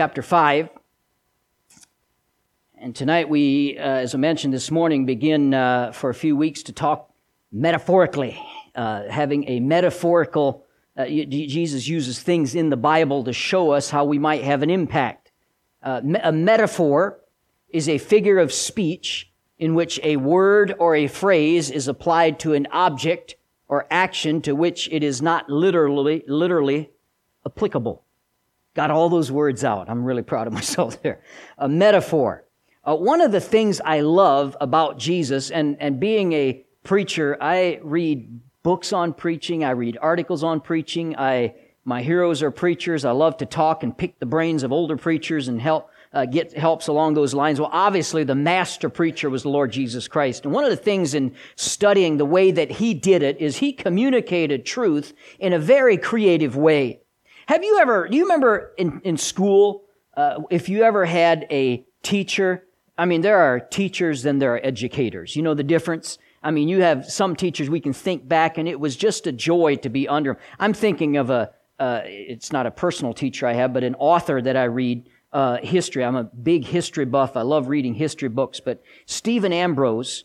chapter 5. And tonight we, uh, as I mentioned this morning, begin uh, for a few weeks to talk metaphorically, uh, having a metaphorical, uh, Jesus uses things in the Bible to show us how we might have an impact. Uh, a metaphor is a figure of speech in which a word or a phrase is applied to an object or action to which it is not literally, literally applicable. Got all those words out. I'm really proud of myself there. A metaphor. Uh, one of the things I love about Jesus and, and being a preacher, I read books on preaching. I read articles on preaching. I, my heroes are preachers. I love to talk and pick the brains of older preachers and help uh, get helps along those lines. Well, obviously, the master preacher was the Lord Jesus Christ. And one of the things in studying the way that he did it is he communicated truth in a very creative way. Have you ever, do you remember in, in school, uh, if you ever had a teacher? I mean, there are teachers, then there are educators. You know the difference? I mean, you have some teachers we can think back and it was just a joy to be under them. I'm thinking of a, uh, it's not a personal teacher I have, but an author that I read uh, history. I'm a big history buff. I love reading history books, but Stephen Ambrose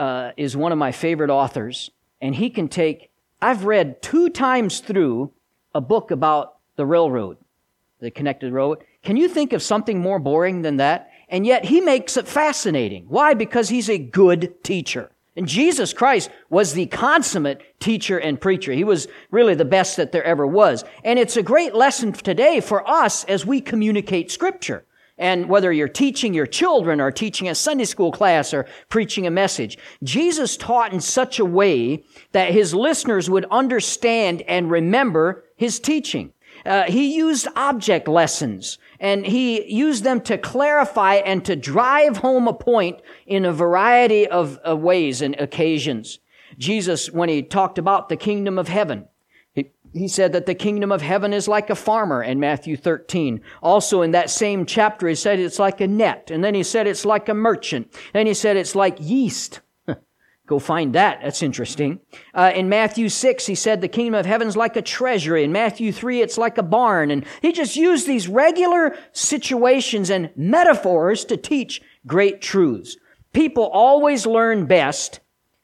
uh, is one of my favorite authors, and he can take. I've read two times through a book about the railroad, the connected road. Can you think of something more boring than that? And yet he makes it fascinating. Why? Because he's a good teacher. And Jesus Christ was the consummate teacher and preacher. He was really the best that there ever was. And it's a great lesson today for us as we communicate scripture. And whether you're teaching your children or teaching a Sunday school class or preaching a message, Jesus taught in such a way that his listeners would understand and remember his teaching. Uh, he used object lessons and he used them to clarify and to drive home a point in a variety of, ways and occasions. Jesus, when he talked about the kingdom of heaven, he, he said that the kingdom of heaven is like a farmer in Matthew 13. Also in that same chapter, he said it's like a net. And then he said it's like a merchant. Then he said it's like yeast. Go find that. That's interesting. Uh, in Matthew 6, he said the kingdom of heaven's like a treasury. In Matthew 3, it's like a barn. And he just used these regular situations and metaphors to teach great truths. People always learn best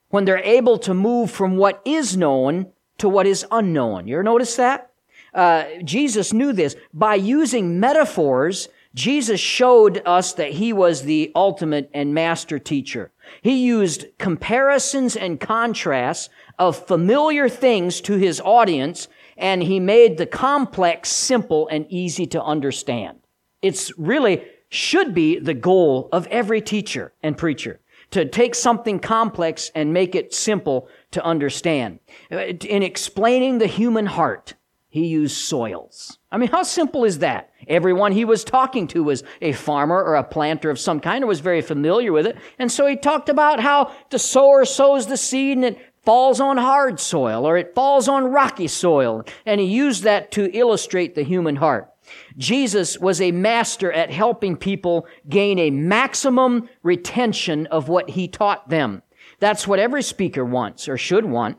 when they're able to move from what is known to what is unknown. You ever notice that? Uh, Jesus knew this. By using metaphors, Jesus showed us that he was the ultimate and master teacher. He used comparisons and contrasts of familiar things to his audience, and he made the complex simple and easy to understand. It's really should be the goal of every teacher and preacher to take something complex and make it simple to understand. Uh, in explaining the human heart, he used soils. I mean, how simple is that? Everyone he was talking to was a farmer or a planter of some kind or was very familiar with it. And so he talked about how the sower sows the seed and it falls on hard soil or it falls on rocky soil. And he used that to illustrate the human heart. Jesus was a master at helping people gain a maximum retention of what he taught them. That's what every speaker wants or should want.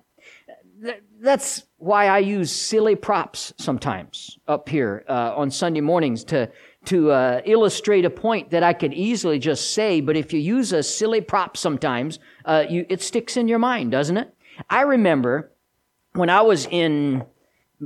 That's why I use silly props sometimes up here uh, on Sunday mornings to to uh, illustrate a point that I could easily just say. But if you use a silly prop sometimes, uh, you, it sticks in your mind, doesn't it? I remember when I was in,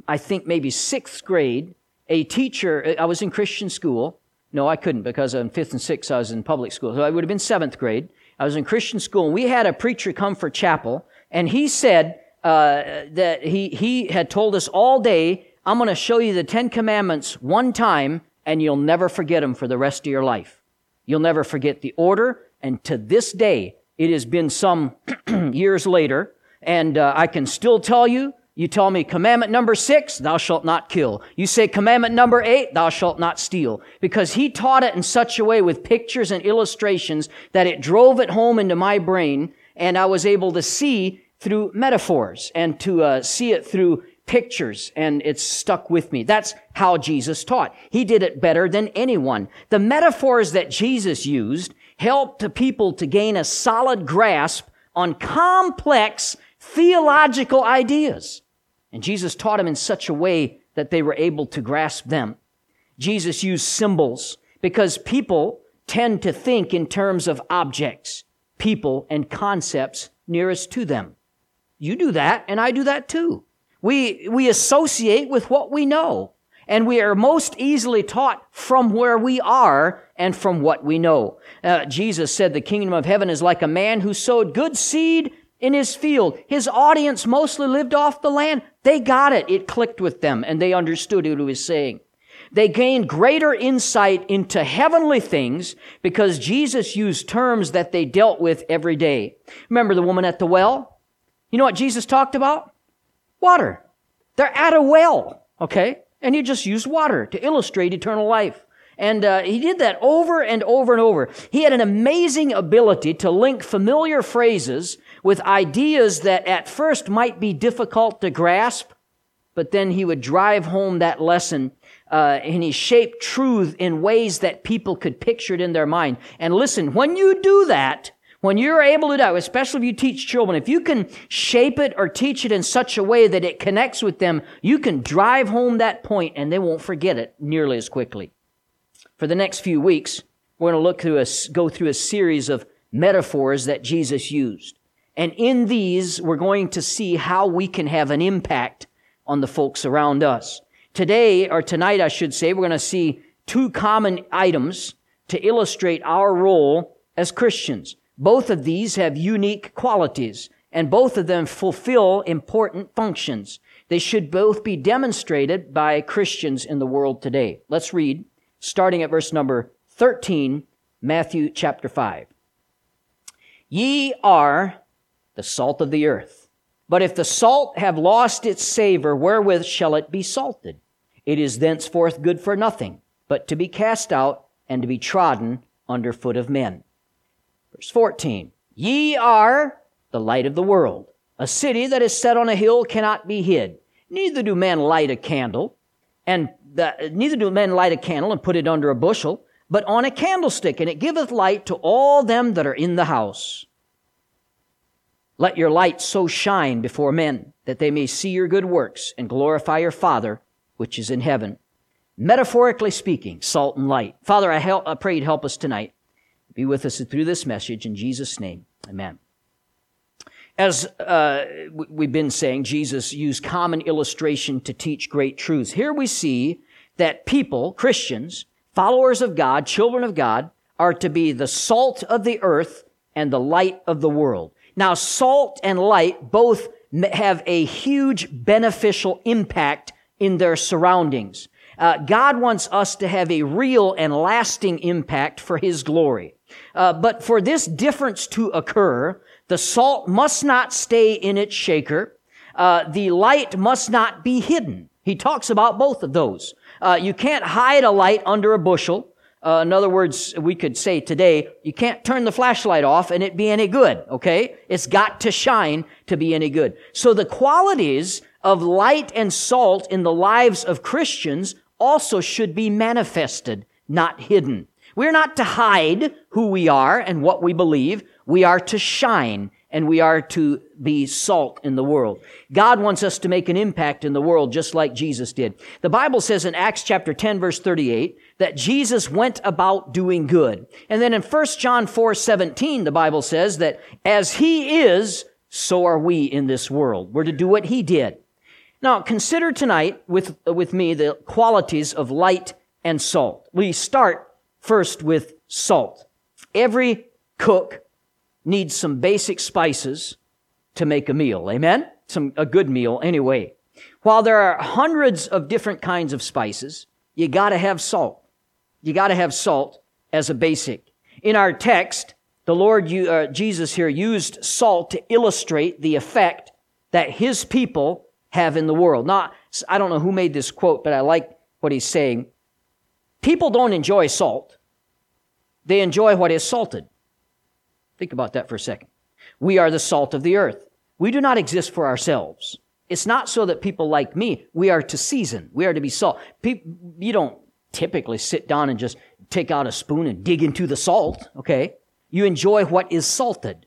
I think maybe sixth grade, a teacher. Uh, I was in Christian school. No, I couldn't because in fifth and sixth I was in public school. So I would have been seventh grade. I was in Christian school, and we had a preacher come for chapel, and he said uh, that he, he had told us all day, I'm going to show you the Ten Commandments one time, and you'll never forget them for the rest of your life. You'll never forget the order, and to this day, it has been some years later, and uh, I can still tell you you tell me commandment number six, thou shalt not kill. You say commandment number eight, thou shalt not steal. Because he taught it in such a way with pictures and illustrations that it drove it home into my brain and I was able to see through metaphors and to uh, see it through pictures and it's stuck with me. That's how Jesus taught. He did it better than anyone. The metaphors that Jesus used helped the people to gain a solid grasp on complex theological ideas. And Jesus taught them in such a way that they were able to grasp them. Jesus used symbols because people tend to think in terms of objects, people, and concepts nearest to them. You do that, and I do that too. We, we associate with what we know, and we are most easily taught from where we are and from what we know. Uh, Jesus said the kingdom of heaven is like a man who sowed good seed in his field. His audience mostly lived off the land. They got it. It clicked with them, and they understood what he was saying. They gained greater insight into heavenly things because Jesus used terms that they dealt with every day. Remember the woman at the well? You know what Jesus talked about? Water. They're at a well, okay? And he just used water to illustrate eternal life. And uh, he did that over and over and over. He had an amazing ability to link familiar phrases with ideas that at first might be difficult to grasp, but then he would drive home that lesson uh, and he shaped truth in ways that people could picture it in their mind. And listen, when you do that, when you're able to do, especially if you teach children, if you can shape it or teach it in such a way that it connects with them, you can drive home that point and they won't forget it nearly as quickly. For the next few weeks, we're going to look through a, go through a series of metaphors that Jesus used. And in these, we're going to see how we can have an impact on the folks around us. Today, or tonight, I should say, we're going to see two common items to illustrate our role as Christians. Both of these have unique qualities, and both of them fulfill important functions. They should both be demonstrated by Christians in the world today. Let's read, starting at verse number 13, Matthew chapter 5. Ye are the salt of the earth. But if the salt have lost its savor, wherewith shall it be salted? It is thenceforth good for nothing, but to be cast out and to be trodden under foot of men. Verse 14. Ye are the light of the world. A city that is set on a hill cannot be hid. Neither do men light a candle, and the, neither do men light a candle and put it under a bushel, but on a candlestick, and it giveth light to all them that are in the house. Let your light so shine before men that they may see your good works and glorify your Father which is in heaven. Metaphorically speaking, salt and light. Father, I, help, I pray you'd help us tonight. Be with us through this message in Jesus' name. Amen. As uh, we've been saying, Jesus used common illustration to teach great truths. Here we see that people, Christians, followers of God, children of God, are to be the salt of the earth and the light of the world. Now, salt and light both have a huge beneficial impact in their surroundings. Uh, God wants us to have a real and lasting impact for His glory. Uh, but for this difference to occur, the salt must not stay in its shaker. Uh, the light must not be hidden. He talks about both of those. Uh, you can't hide a light under a bushel. Uh, in other words, we could say today, you can't turn the flashlight off and it be any good, okay? It's got to shine to be any good. So the qualities of light and salt in the lives of Christians also should be manifested, not hidden. We're not to hide who we are and what we believe. We are to shine and we are to be salt in the world. God wants us to make an impact in the world just like Jesus did. The Bible says in Acts chapter 10 verse 38 that Jesus went about doing good. And then in 1 John 4 17, the Bible says that as he is, so are we in this world. We're to do what he did. Now, consider tonight with, with me the qualities of light and salt. We start first with salt. Every cook needs some basic spices to make a meal. Amen? Some, a good meal anyway. While there are hundreds of different kinds of spices, you gotta have salt. You gotta have salt as a basic. In our text, the Lord, uh, Jesus here used salt to illustrate the effect that his people have in the world. Not, I don't know who made this quote, but I like what he's saying. People don't enjoy salt. They enjoy what is salted. Think about that for a second. We are the salt of the earth. We do not exist for ourselves. It's not so that people like me, we are to season. We are to be salt. People, you don't typically sit down and just take out a spoon and dig into the salt, okay? You enjoy what is salted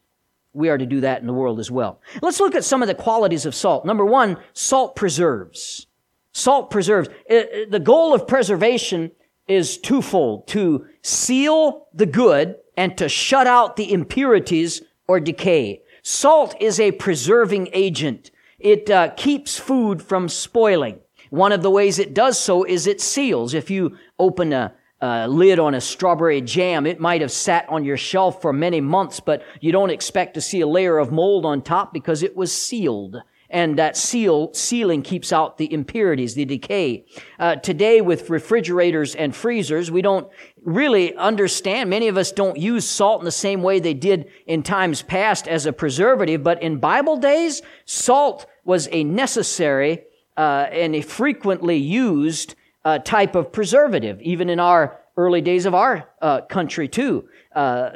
we are to do that in the world as well. Let's look at some of the qualities of salt. Number one, salt preserves. Salt preserves. The goal of preservation is twofold to seal the good and to shut out the impurities or decay. Salt is a preserving agent. It uh, keeps food from spoiling. One of the ways it does so is it seals. If you open a, a lid on a strawberry jam, it might have sat on your shelf for many months, but you don't expect to see a layer of mold on top because it was sealed and that seal sealing keeps out the impurities, the decay. Uh, today, with refrigerators and freezers, we don't really understand. Many of us don't use salt in the same way they did in times past as a preservative, but in Bible days, salt was a necessary uh, and a frequently used uh, type of preservative, even in our early days of our uh, country too. Uh, uh,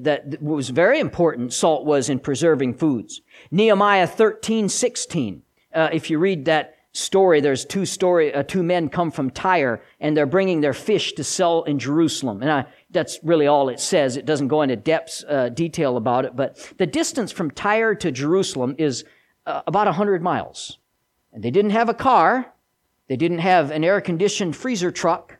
that was very important. Salt was in preserving foods. Nehemiah 13, 16. Uh, if you read that story, there's two story, uh, two men come from Tyre and they're bringing their fish to sell in Jerusalem. And I, that's really all it says. It doesn't go into depth uh, detail about it, but the distance from Tyre to Jerusalem is uh, about 100 miles. And they didn't have a car. They didn't have an air conditioned freezer truck.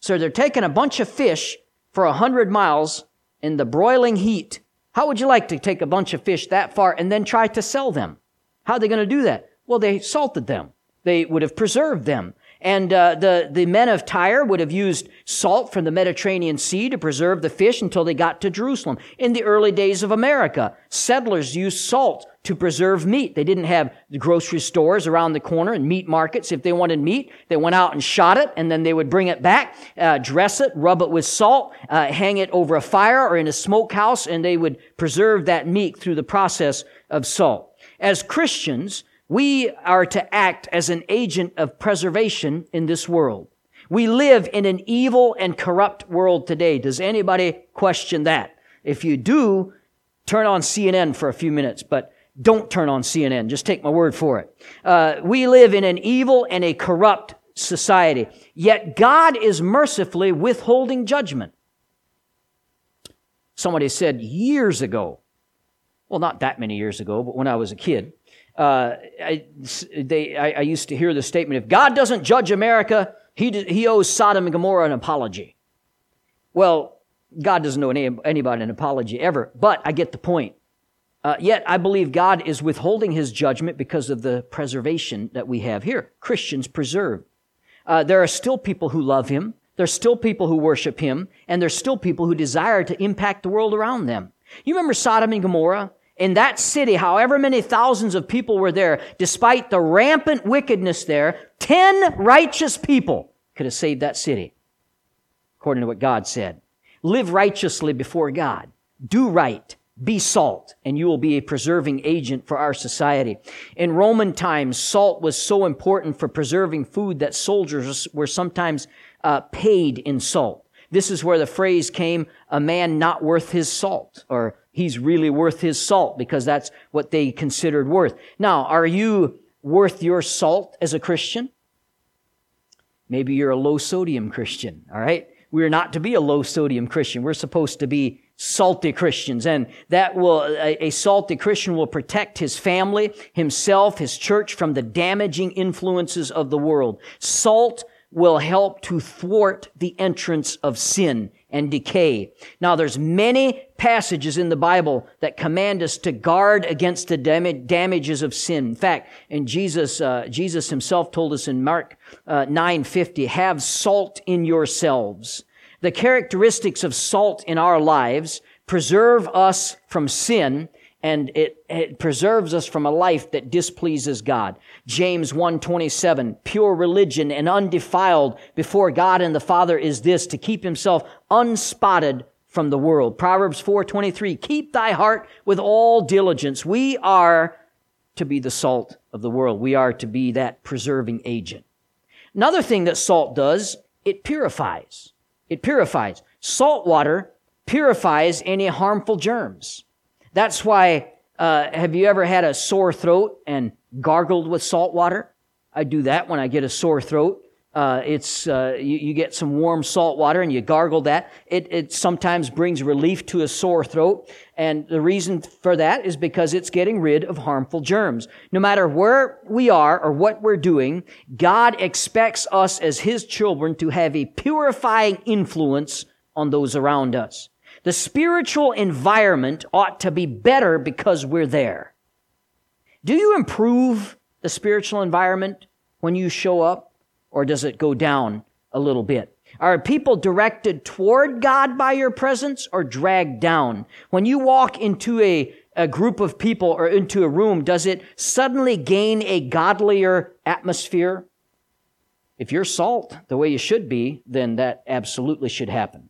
So they're taking a bunch of fish for 100 miles in the broiling heat how would you like to take a bunch of fish that far and then try to sell them? How are they going to do that? Well, they salted them. They would have preserved them. And uh, the, the men of Tyre would have used salt from the Mediterranean Sea to preserve the fish until they got to Jerusalem. In the early days of America, settlers used salt to preserve meat. They didn't have the grocery stores around the corner and meat markets. If they wanted meat, they went out and shot it, and then they would bring it back, uh, dress it, rub it with salt, uh, hang it over a fire or in a smokehouse, and they would preserve that meat through the process of salt. As Christians, we are to act as an agent of preservation in this world. We live in an evil and corrupt world today. Does anybody question that? If you do, turn on CNN for a few minutes, but don't turn on CNN. Just take my word for it. Uh, we live in an evil and a corrupt society. Yet God is mercifully withholding judgment. Somebody said years ago, well, not that many years ago, but when I was a kid, uh, I, they, I, I, used to hear the statement if God doesn't judge America, he, he owes Sodom and Gomorrah an apology. Well, God doesn't owe any, anybody an apology ever, but I get the point. Uh, yet I believe God is withholding his judgment because of the preservation that we have here. Christians preserved. Uh, there are still people who love him. There's still people who worship him. And there's still people who desire to impact the world around them. You remember Sodom and Gomorrah? in that city, however many thousands of people were there, despite the rampant wickedness there, 10 righteous people could have saved that city, according to what God said. Live righteously before God. Do right. Be salt, and you will be a preserving agent for our society. In Roman times, salt was so important for preserving food that soldiers were sometimes uh, paid in salt. This is where the phrase came, a man not worth his salt, or he's really worth his salt because that's what they considered worth. Now, are you worth your salt as a Christian? Maybe you're a low sodium Christian, all right? We're not to be a low sodium Christian. We're supposed to be salty Christians. And that will, a, a, salty Christian will protect his family, himself, his church from the damaging influences of the world. Salt will help to thwart the entrance of sin and decay. Now there's many passages in the Bible that command us to guard against the dam- damages of sin. In fact, and Jesus, uh, Jesus himself told us in Mark uh, 9:50, "Have salt in yourselves." The characteristics of salt in our lives preserve us from sin and it, it, preserves us from a life that displeases God. James 1:27 Pure religion and undefiled before God and the Father is this to keep himself unspotted from the world. Proverbs 4:23 Keep thy heart with all diligence. We are to be the salt of the world. We are to be that preserving agent. Another thing that salt does, it purifies. It purifies. Salt water purifies any harmful germs. That's why, uh, have you ever had a sore throat and gargled with salt water? I do that when I get a sore throat. Uh, it's uh, you, you, get some warm salt water and you gargle that. It, it sometimes brings relief to a sore throat, and the reason for that is because it's getting rid of harmful germs. No matter where we are or what we're doing, God expects us as His children to have a purifying influence on those around us. The spiritual environment ought to be better because we're there. Do you improve the spiritual environment when you show up? Or does it go down a little bit? Are people directed toward God by your presence or dragged down? When you walk into a, a group of people or into a room, does it suddenly gain a godlier atmosphere? If you're salt the way you should be, then that absolutely should happen.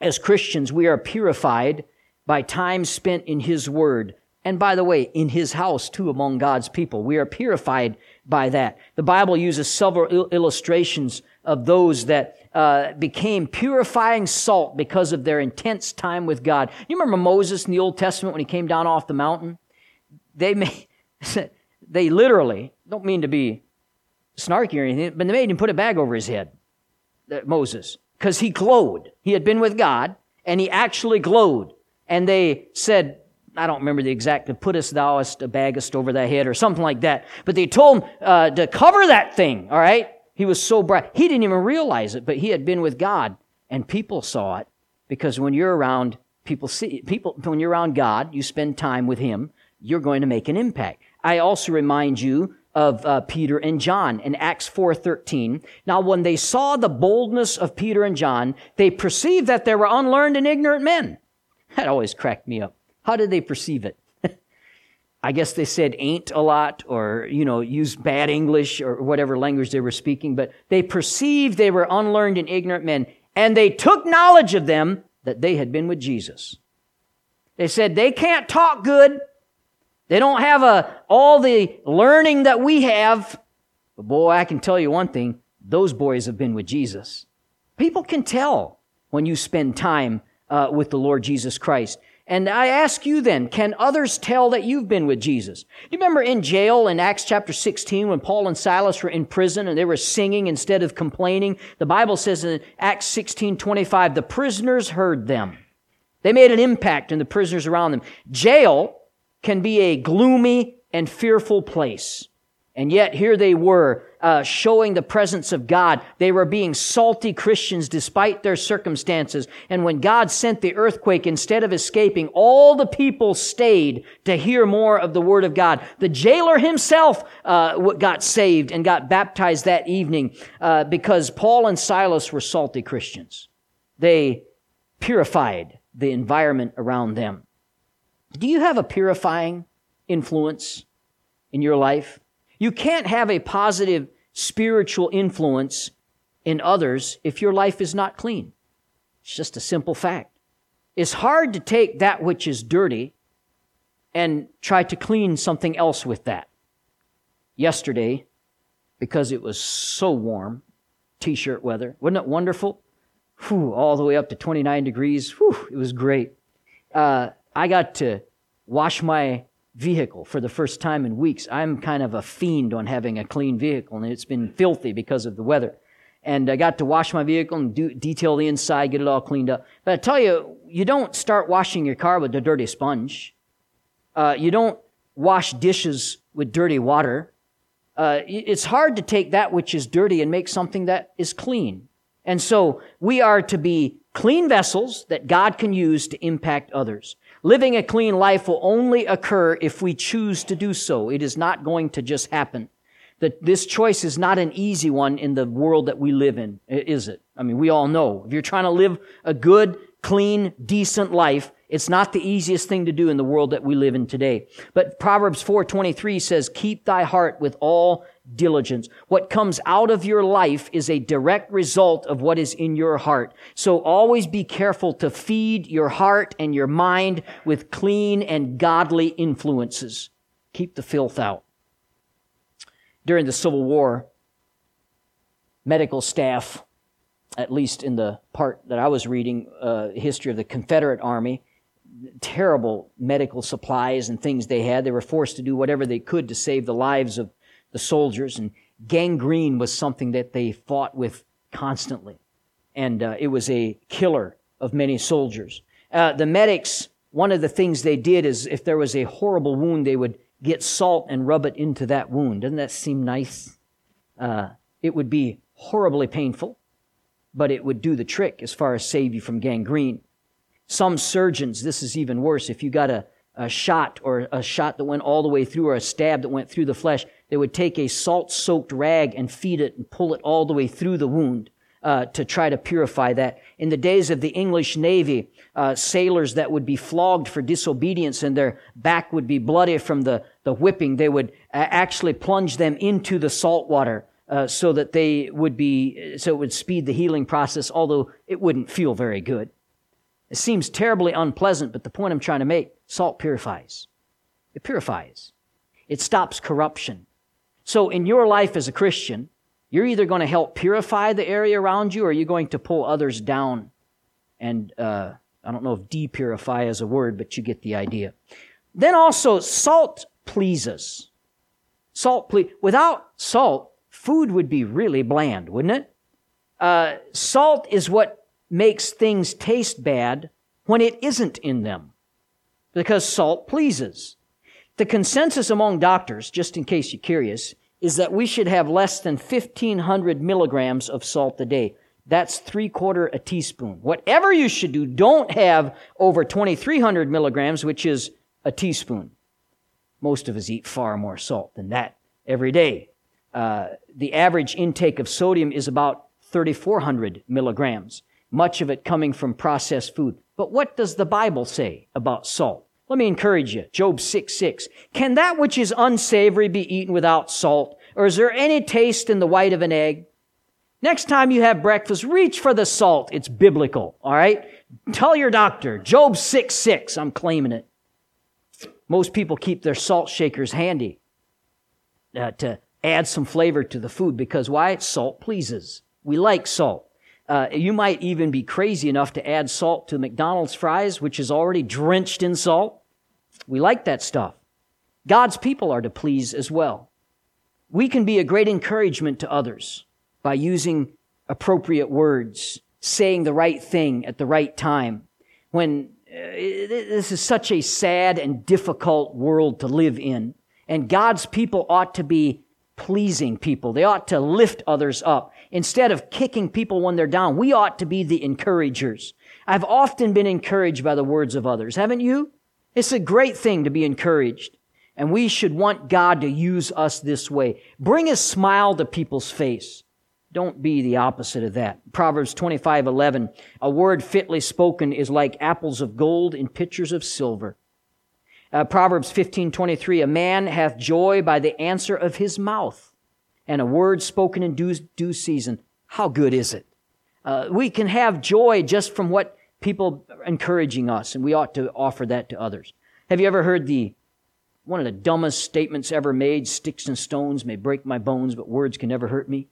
As Christians, we are purified by time spent in His Word. And by the way, in His house too, among God's people. We are purified by that. The Bible uses several illustrations of those that uh, became purifying salt because of their intense time with God. You remember Moses in the Old Testament when he came down off the mountain? They made, they literally, don't mean to be snarky or anything, but they made him put a bag over his head, Moses, because he glowed. He had been with God, and he actually glowed. And they said, I don't remember the exact, puttest thouest a baggest over thy head or something like that. But they told him uh, to cover that thing, all right? He was so bright. He didn't even realize it, but he had been with God. And people saw it because when you're around, people see, people, when you're around God, you spend time with Him, you're going to make an impact. I also remind you of uh, Peter and John in Acts 4:13. Now when they saw the boldness of Peter and John, they perceived that they were unlearned and ignorant men. That always cracked me up. How did they perceive it? I guess they said ain't a lot or, you know, used bad English or whatever language they were speaking, but they perceived they were unlearned and ignorant men, and they took knowledge of them that they had been with Jesus. They said they can't talk good. They don't have a, all the learning that we have. But boy, I can tell you one thing. Those boys have been with Jesus. People can tell when you spend time uh, with the Lord Jesus Christ. And I ask you then, can others tell that you've been with Jesus? Do you remember in jail in Acts chapter 16 when Paul and Silas were in prison and they were singing instead of complaining? The Bible says in Acts 16, 25, the prisoners heard them. They made an impact in the prisoners around them. Jail can be a gloomy and fearful place. And yet here they were uh, showing the presence of God. They were being salty Christians despite their circumstances. And when God sent the earthquake, instead of escaping, all the people stayed to hear more of the Word of God. The jailer himself uh, got saved and got baptized that evening uh, because Paul and Silas were salty Christians. They purified the environment around them. Do you have a purifying influence in your life? You can't have a positive spiritual influence in others if your life is not clean. It's just a simple fact. It's hard to take that which is dirty and try to clean something else with that. Yesterday, because it was so warm, t-shirt weather, wasn't it wonderful? Whew, all the way up to 29 degrees. Whew, it was great. Uh, I got to wash my vehicle for the first time in weeks. I'm kind of a fiend on having a clean vehicle, and it's been filthy because of the weather. And I got to wash my vehicle and do, detail the inside, get it all cleaned up. But I tell you, you don't start washing your car with a dirty sponge. Uh, you don't wash dishes with dirty water. Uh, it's hard to take that which is dirty and make something that is clean. And so we are to be clean vessels that God can use to impact others. Living a clean life will only occur if we choose to do so. It is not going to just happen. That this choice is not an easy one in the world that we live in, is it? I mean, we all know. If you're trying to live a good, clean, decent life, it's not the easiest thing to do in the world that we live in today. But Proverbs 4:23 says, "Keep thy heart with all diligence. What comes out of your life is a direct result of what is in your heart. So always be careful to feed your heart and your mind with clean and godly influences. Keep the filth out. During the Civil War, medical staff, at least in the part that I was reading, uh, history of the Confederate Army, terrible medical supplies and things they had. They were forced to do whatever they could to save the lives of the soldiers. And gangrene was something that they fought with constantly. And uh, it was a killer of many soldiers. Uh, the medics, one of the things they did is if there was a horrible wound, they would get salt and rub it into that wound. Doesn't that seem nice? Uh, it would be horribly painful, but it would do the trick as far as save you from gangrene. Some surgeons, this is even worse. If you got a, a shot or a shot that went all the way through or a stab that went through the flesh, they would take a salt soaked rag and feed it and pull it all the way through the wound. Uh, to try to purify that. In the days of the English Navy, uh, sailors that would be flogged for disobedience and their back would be bloody from the, the whipping, they would uh, actually plunge them into the salt water uh, so that they would be, so it would speed the healing process, although it wouldn't feel very good. It seems terribly unpleasant, but the point I'm trying to make, salt purifies. It purifies. It stops corruption. So in your life as a Christian, you're either going to help purify the area around you or you're going to pull others down. And uh, I don't know if depurify is a word, but you get the idea. Then also, salt pleases. Salt please. Without salt, food would be really bland, wouldn't it? Uh, salt is what makes things taste bad when it isn't in them, because salt pleases. The consensus among doctors, just in case you're curious, is that we should have less than 1500 milligrams of salt a day. That's three quarter a teaspoon. Whatever you should do, don't have over 2300 milligrams, which is a teaspoon. Most of us eat far more salt than that every day. Uh, the average intake of sodium is about 3400 milligrams, much of it coming from processed food. But what does the Bible say about salt? Let me encourage you. Job 6 6. Can that which is unsavory be eaten without salt? Or is there any taste in the white of an egg? Next time you have breakfast, reach for the salt. It's biblical. All right? Tell your doctor. Job 6 6. I'm claiming it. Most people keep their salt shakers handy uh, to add some flavor to the food because why? Salt pleases. We like salt. Uh, you might even be crazy enough to add salt to McDonald's fries, which is already drenched in salt. We like that stuff. God's people are to please as well. We can be a great encouragement to others by using appropriate words, saying the right thing at the right time. When uh, this is such a sad and difficult world to live in, and God's people ought to be pleasing people. They ought to lift others up. Instead of kicking people when they're down, we ought to be the encouragers. I've often been encouraged by the words of others, haven't you? It's a great thing to be encouraged. And we should want God to use us this way. Bring a smile to people's face. Don't be the opposite of that. Proverbs 25, 11. A word fitly spoken is like apples of gold in pitchers of silver. Uh, Proverbs 15, 23. A man hath joy by the answer of his mouth and a word spoken in due, due season, how good is it? Uh, we can have joy just from what people are encouraging us, and we ought to offer that to others. Have you ever heard the one of the dumbest statements ever made? Sticks and stones may break my bones, but words can never hurt me.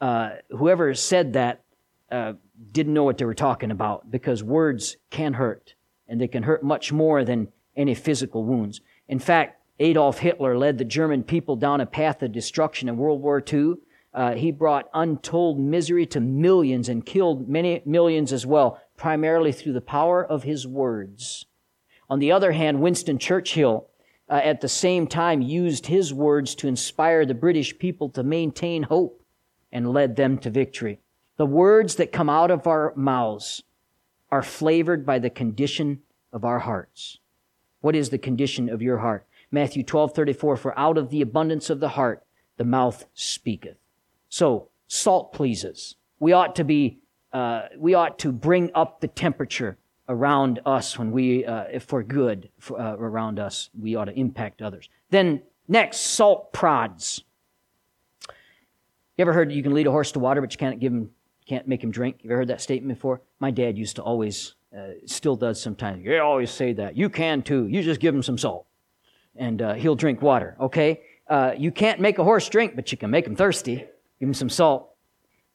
Uh, whoever said that uh, didn't know what they were talking about because words can hurt, and they can hurt much more than any physical wounds. In fact, Adolf Hitler led the German people down a path of destruction in World War II. Uh, he brought untold misery to millions and killed many millions as well, primarily through the power of his words. On the other hand, Winston Churchill, uh, at the same time, used his words to inspire the British people to maintain hope and led them to victory. The words that come out of our mouths are flavored by the condition of our hearts. What is the condition of your heart? Matthew 12, 34, for out of the abundance of the heart, the mouth speaketh. So, salt pleases. We ought to be, uh, we ought to bring up the temperature around us when we, uh, for good for, uh, around us, we ought to impact others. Then next, salt prods. You ever heard you can lead a horse to water, but you can't give him, can't make him drink? You ever heard that statement before? My dad used to always, uh, still does sometimes. You always say that. You can too. You just give him some salt and uh, he'll drink water, okay? Uh, you can't make a horse drink, but you can make him thirsty. Give him some salt.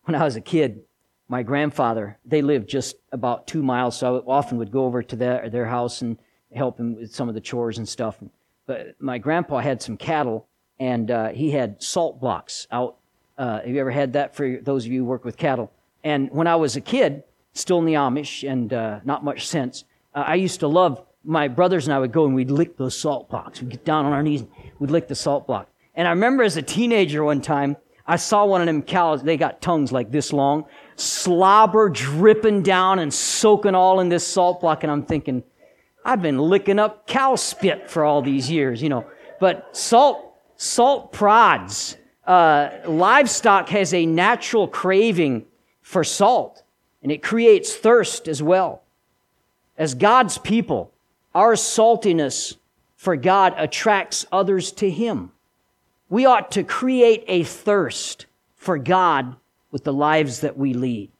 When I was a kid, my grandfather, they lived just about two miles, so I often would go over to their, their house and help him with some of the chores and stuff. But my grandpa had some cattle, and uh, he had salt blocks out Uh, have you ever had that for those of you who work with cattle? And when I was a kid, still in the Amish and uh, not much sense, uh, I used to love my brothers and I would go and we'd lick those salt blocks. We'd get down on our knees, and we'd lick the salt block. And I remember as a teenager one time, I saw one of them cows, they got tongues like this long, slobber dripping down and soaking all in this salt block. And I'm thinking, I've been licking up cow spit for all these years, you know. But salt, salt prods. Uh, livestock has a natural craving for salt, and it creates thirst as well. As God's people, our saltiness for God attracts others to Him. We ought to create a thirst for God with the lives that we lead.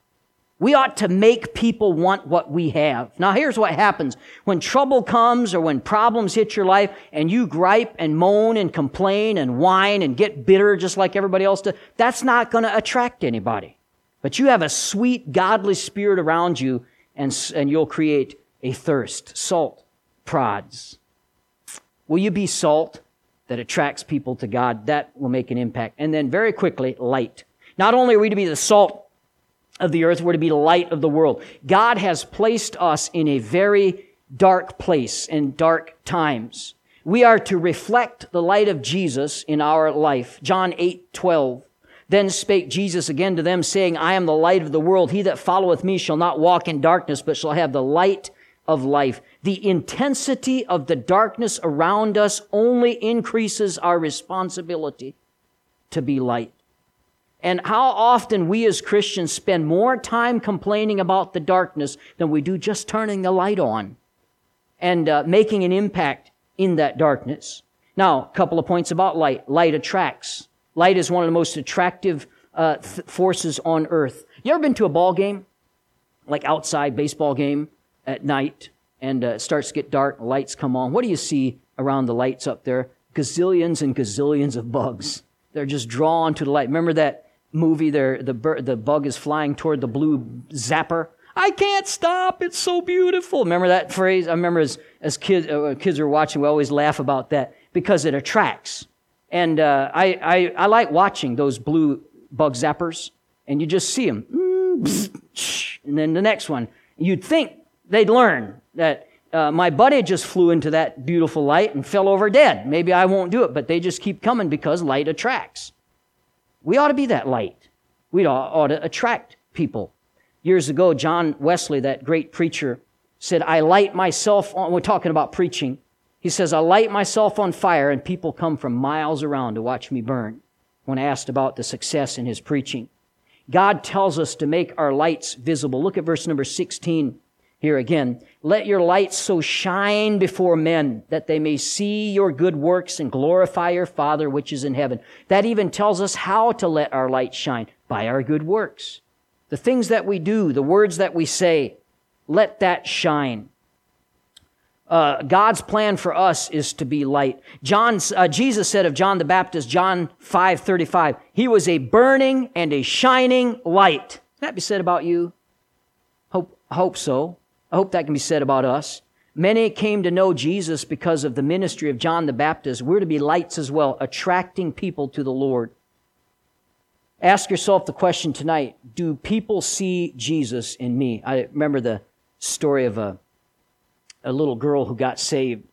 We ought to make people want what we have. Now here's what happens. When trouble comes or when problems hit your life and you gripe and moan and complain and whine and get bitter just like everybody else does, that's not going to attract anybody. But you have a sweet, godly spirit around you and, and you'll create a thirst. Salt prods. Will you be salt that attracts people to God? That will make an impact. And then very quickly, light. Not only are we to be the salt of the earth, we're to be the light of the world. God has placed us in a very dark place and dark times. We are to reflect the light of Jesus in our life. John 8, 12. Then spake Jesus again to them, saying, I am the light of the world. He that followeth me shall not walk in darkness, but shall have the light of life. The intensity of the darkness around us only increases our responsibility to be light and how often we as Christians spend more time complaining about the darkness than we do just turning the light on and uh, making an impact in that darkness. Now, a couple of points about light. Light attracts. Light is one of the most attractive uh, th- forces on earth. You ever been to a ball game? Like outside baseball game at night and uh, it starts to get dark, lights come on. What do you see around the lights up there? Gazillions and gazillions of bugs. They're just drawn to the light. Remember that movie, there the the bug is flying toward the blue zapper. I can't stop. It's so beautiful. Remember that phrase? I remember as as kids uh, kids are watching, we always laugh about that because it attracts. And uh, I, I I like watching those blue bug zappers, and you just see them, mm, and then the next one. You'd think they'd learn that uh, my buddy just flew into that beautiful light and fell over dead. Maybe I won't do it, but they just keep coming because light attracts. We ought to be that light. We ought, to attract people. Years ago, John Wesley, that great preacher, said, I light myself on, we're talking about preaching. He says, I light myself on fire and people come from miles around to watch me burn. When asked about the success in his preaching, God tells us to make our lights visible. Look at verse number 16 here again. Let your light so shine before men that they may see your good works and glorify your Father which is in heaven. That even tells us how to let our light shine by our good works. The things that we do, the words that we say, let that shine. Uh, God's plan for us is to be light. John, uh, Jesus said of John the Baptist, John 5, 35, he was a burning and a shining light. Can that be said about you? Hope, hope so. I hope that can be said about us. Many came to know Jesus because of the ministry of John the Baptist. We're to be lights as well, attracting people to the Lord. Ask yourself the question tonight Do people see Jesus in me? I remember the story of a, a little girl who got saved,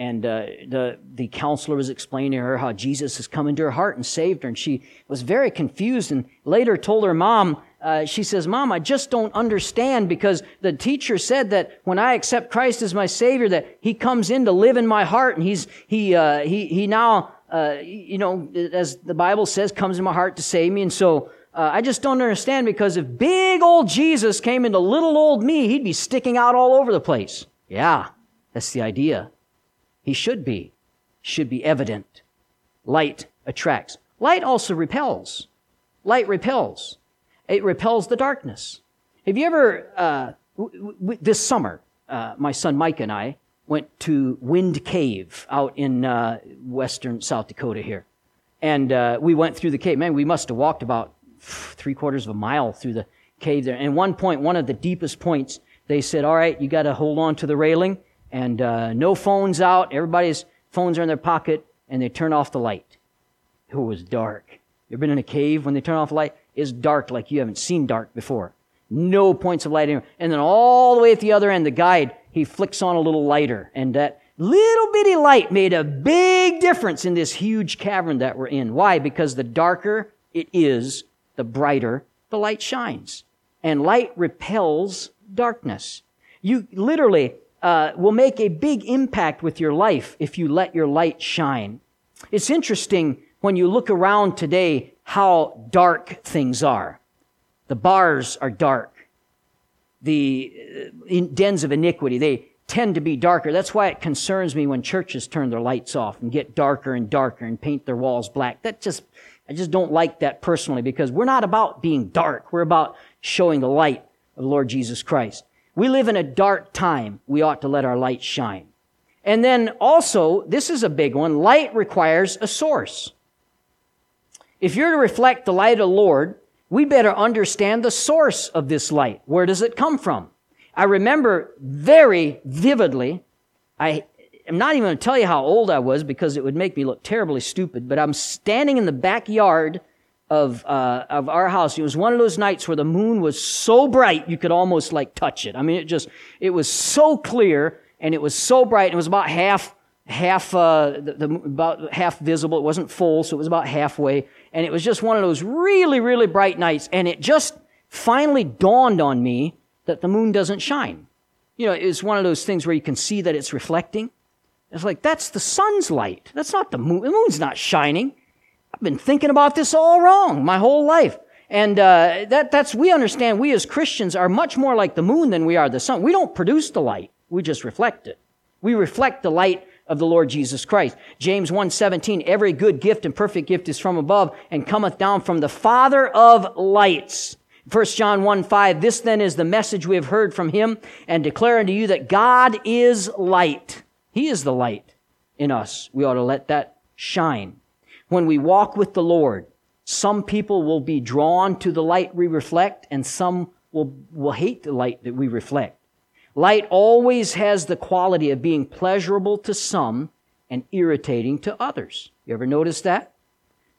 and uh, the, the counselor was explaining to her how Jesus has come into her heart and saved her, and she was very confused and later told her mom, uh, she says, Mom, I just don't understand because the teacher said that when I accept Christ as my Savior, that He comes in to live in my heart and He's, He, uh, He, He now, uh, you know, as the Bible says, comes in my heart to save me. And so, uh, I just don't understand because if big old Jesus came into little old me, He'd be sticking out all over the place. Yeah, that's the idea. He should be. Should be evident. Light attracts. Light also repels. Light repels. It repels the darkness. Have you ever, uh, w- w- this summer, uh, my son Mike and I went to Wind Cave out in uh, western South Dakota here. And uh, we went through the cave. Man, we must have walked about three quarters of a mile through the cave there. And one point, one of the deepest points, they said, All right, you got to hold on to the railing and uh, no phones out. Everybody's phones are in their pocket and they turn off the light. It was dark. You ever been in a cave when they turn off the light? It's dark like you haven't seen dark before. No points of light anywhere. And then all the way at the other end, the guide, he flicks on a little lighter. And that little bitty light made a big difference in this huge cavern that we're in. Why? Because the darker it is, the brighter the light shines. And light repels darkness. You literally uh, will make a big impact with your life if you let your light shine. It's interesting when you look around today how dark things are. The bars are dark. The uh, dens of iniquity, they tend to be darker. That's why it concerns me when churches turn their lights off and get darker and darker and paint their walls black. That just, I just don't like that personally because we're not about being dark. We're about showing the light of the Lord Jesus Christ. We live in a dark time. We ought to let our light shine. And then also, this is a big one. Light requires a source. If you're to reflect the light of the Lord, we better understand the source of this light. Where does it come from? I remember very vividly, I am not even going to tell you how old I was because it would make me look terribly stupid, but I'm standing in the backyard of, uh, of our house. It was one of those nights where the moon was so bright you could almost like touch it. I mean, it just, it was so clear and it was so bright. And It was about half, half, uh, the, the, about half visible. It wasn't full, so it was about halfway. And it was just one of those really, really bright nights. And it just finally dawned on me that the moon doesn't shine. You know, it's one of those things where you can see that it's reflecting. It's like, that's the sun's light. That's not the moon. The moon's not shining. I've been thinking about this all wrong my whole life. And uh, that, that's, we understand we as Christians are much more like the moon than we are the sun. We don't produce the light. We just reflect it. We reflect the light of the Lord Jesus Christ. James 1:17 Every good gift and perfect gift is from above and cometh down from the Father of lights 1 John 1 5, this then is the message we have heard from him and declare unto you that God is light. He is the light in us. We ought to let that shine. When we walk with the Lord, some people will be drawn to the light we reflect and some will, will hate the light that we reflect. Light always has the quality of being pleasurable to some and irritating to others. You ever notice that?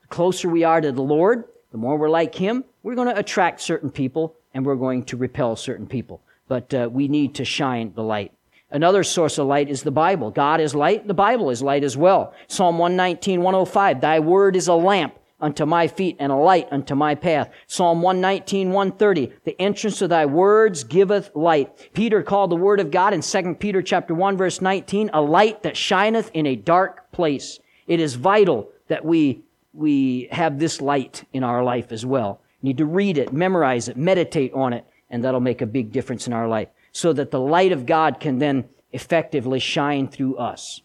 The closer we are to the Lord, the more we're like Him, we're going to attract certain people and we're going to repel certain people. But uh, we need to shine the light. Another source of light is the Bible. God is light. The Bible is light as well. Psalm 119, 105. Thy word is a lamp unto my feet and a light unto my path. Psalm 119, 130. The entrance of thy words giveth light. Peter called the word of God in 2 Peter chapter 1 verse 19 a light that shineth in a dark place. It is vital that we we have this light in our life as well. We need to read it, memorize it, meditate on it, and that'll make a big difference in our life so that the light of God can then effectively shine through us.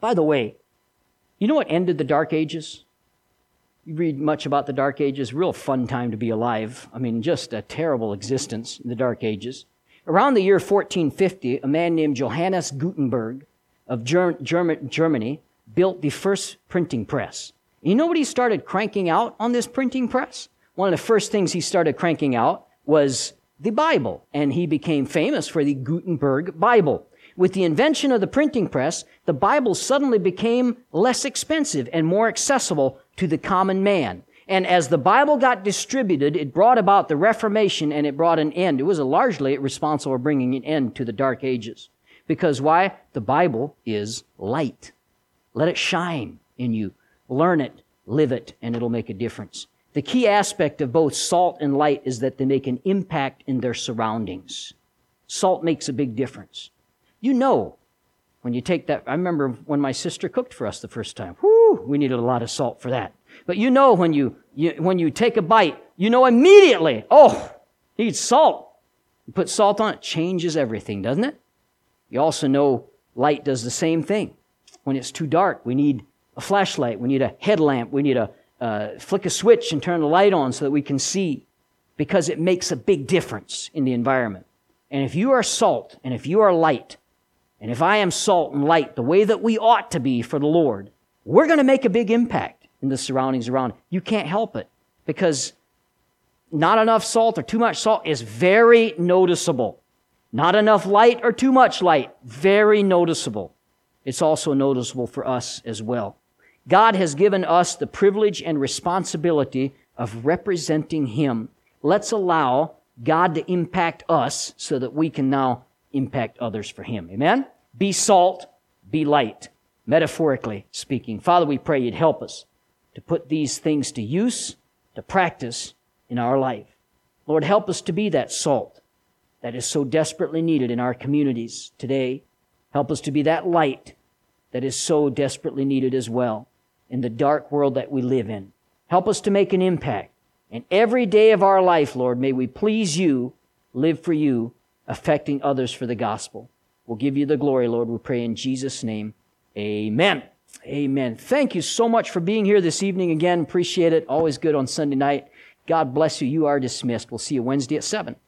By the way, you know what ended the Dark Ages? You read much about the Dark Ages, real fun time to be alive. I mean, just a terrible existence in the Dark Ages. Around the year 1450, a man named Johannes Gutenberg of Germany built the first printing press. You know what he started cranking out on this printing press? One of the first things he started cranking out was the Bible, and he became famous for the Gutenberg Bible. With the invention of the printing press, the Bible suddenly became less expensive and more accessible to the common man. And as the Bible got distributed, it brought about the Reformation and it brought an end. It was largely responsible for bringing an end to the Dark Ages. Because why? The Bible is light. Let it shine in you. Learn it, live it, and it'll make a difference. The key aspect of both salt and light is that they make an impact in their surroundings. Salt makes a big difference. You know when you take that. I remember when my sister cooked for us the first time. Whoo, we needed a lot of salt for that. But you know when you, you when you take a bite, you know immediately, oh, needs salt. You put salt on it, changes everything, doesn't it? You also know light does the same thing. When it's too dark, we need a flashlight, we need a headlamp, we need a uh, flick a switch and turn the light on so that we can see because it makes a big difference in the environment. And if you are salt and if you are light, and if I am salt and light the way that we ought to be for the Lord, we're going to make a big impact in the surroundings around. You can't help it because not enough salt or too much salt is very noticeable. Not enough light or too much light, very noticeable. It's also noticeable for us as well. God has given us the privilege and responsibility of representing Him. Let's allow God to impact us so that we can now impact others for Him. Amen? Be salt, be light, metaphorically speaking. Father, we pray you'd help us to put these things to use, to practice in our life. Lord, help us to be that salt that is so desperately needed in our communities today. Help us to be that light that is so desperately needed as well in the dark world that we live in. Help us to make an impact. And every day of our life, Lord, may we please you, live for you, affecting others for the gospel. We'll give you the glory, Lord. We pray in Jesus' name. Amen. Amen. Thank you so much for being here this evening again. Appreciate it. Always good on Sunday night. God bless you. You are dismissed. We'll see you Wednesday at 7.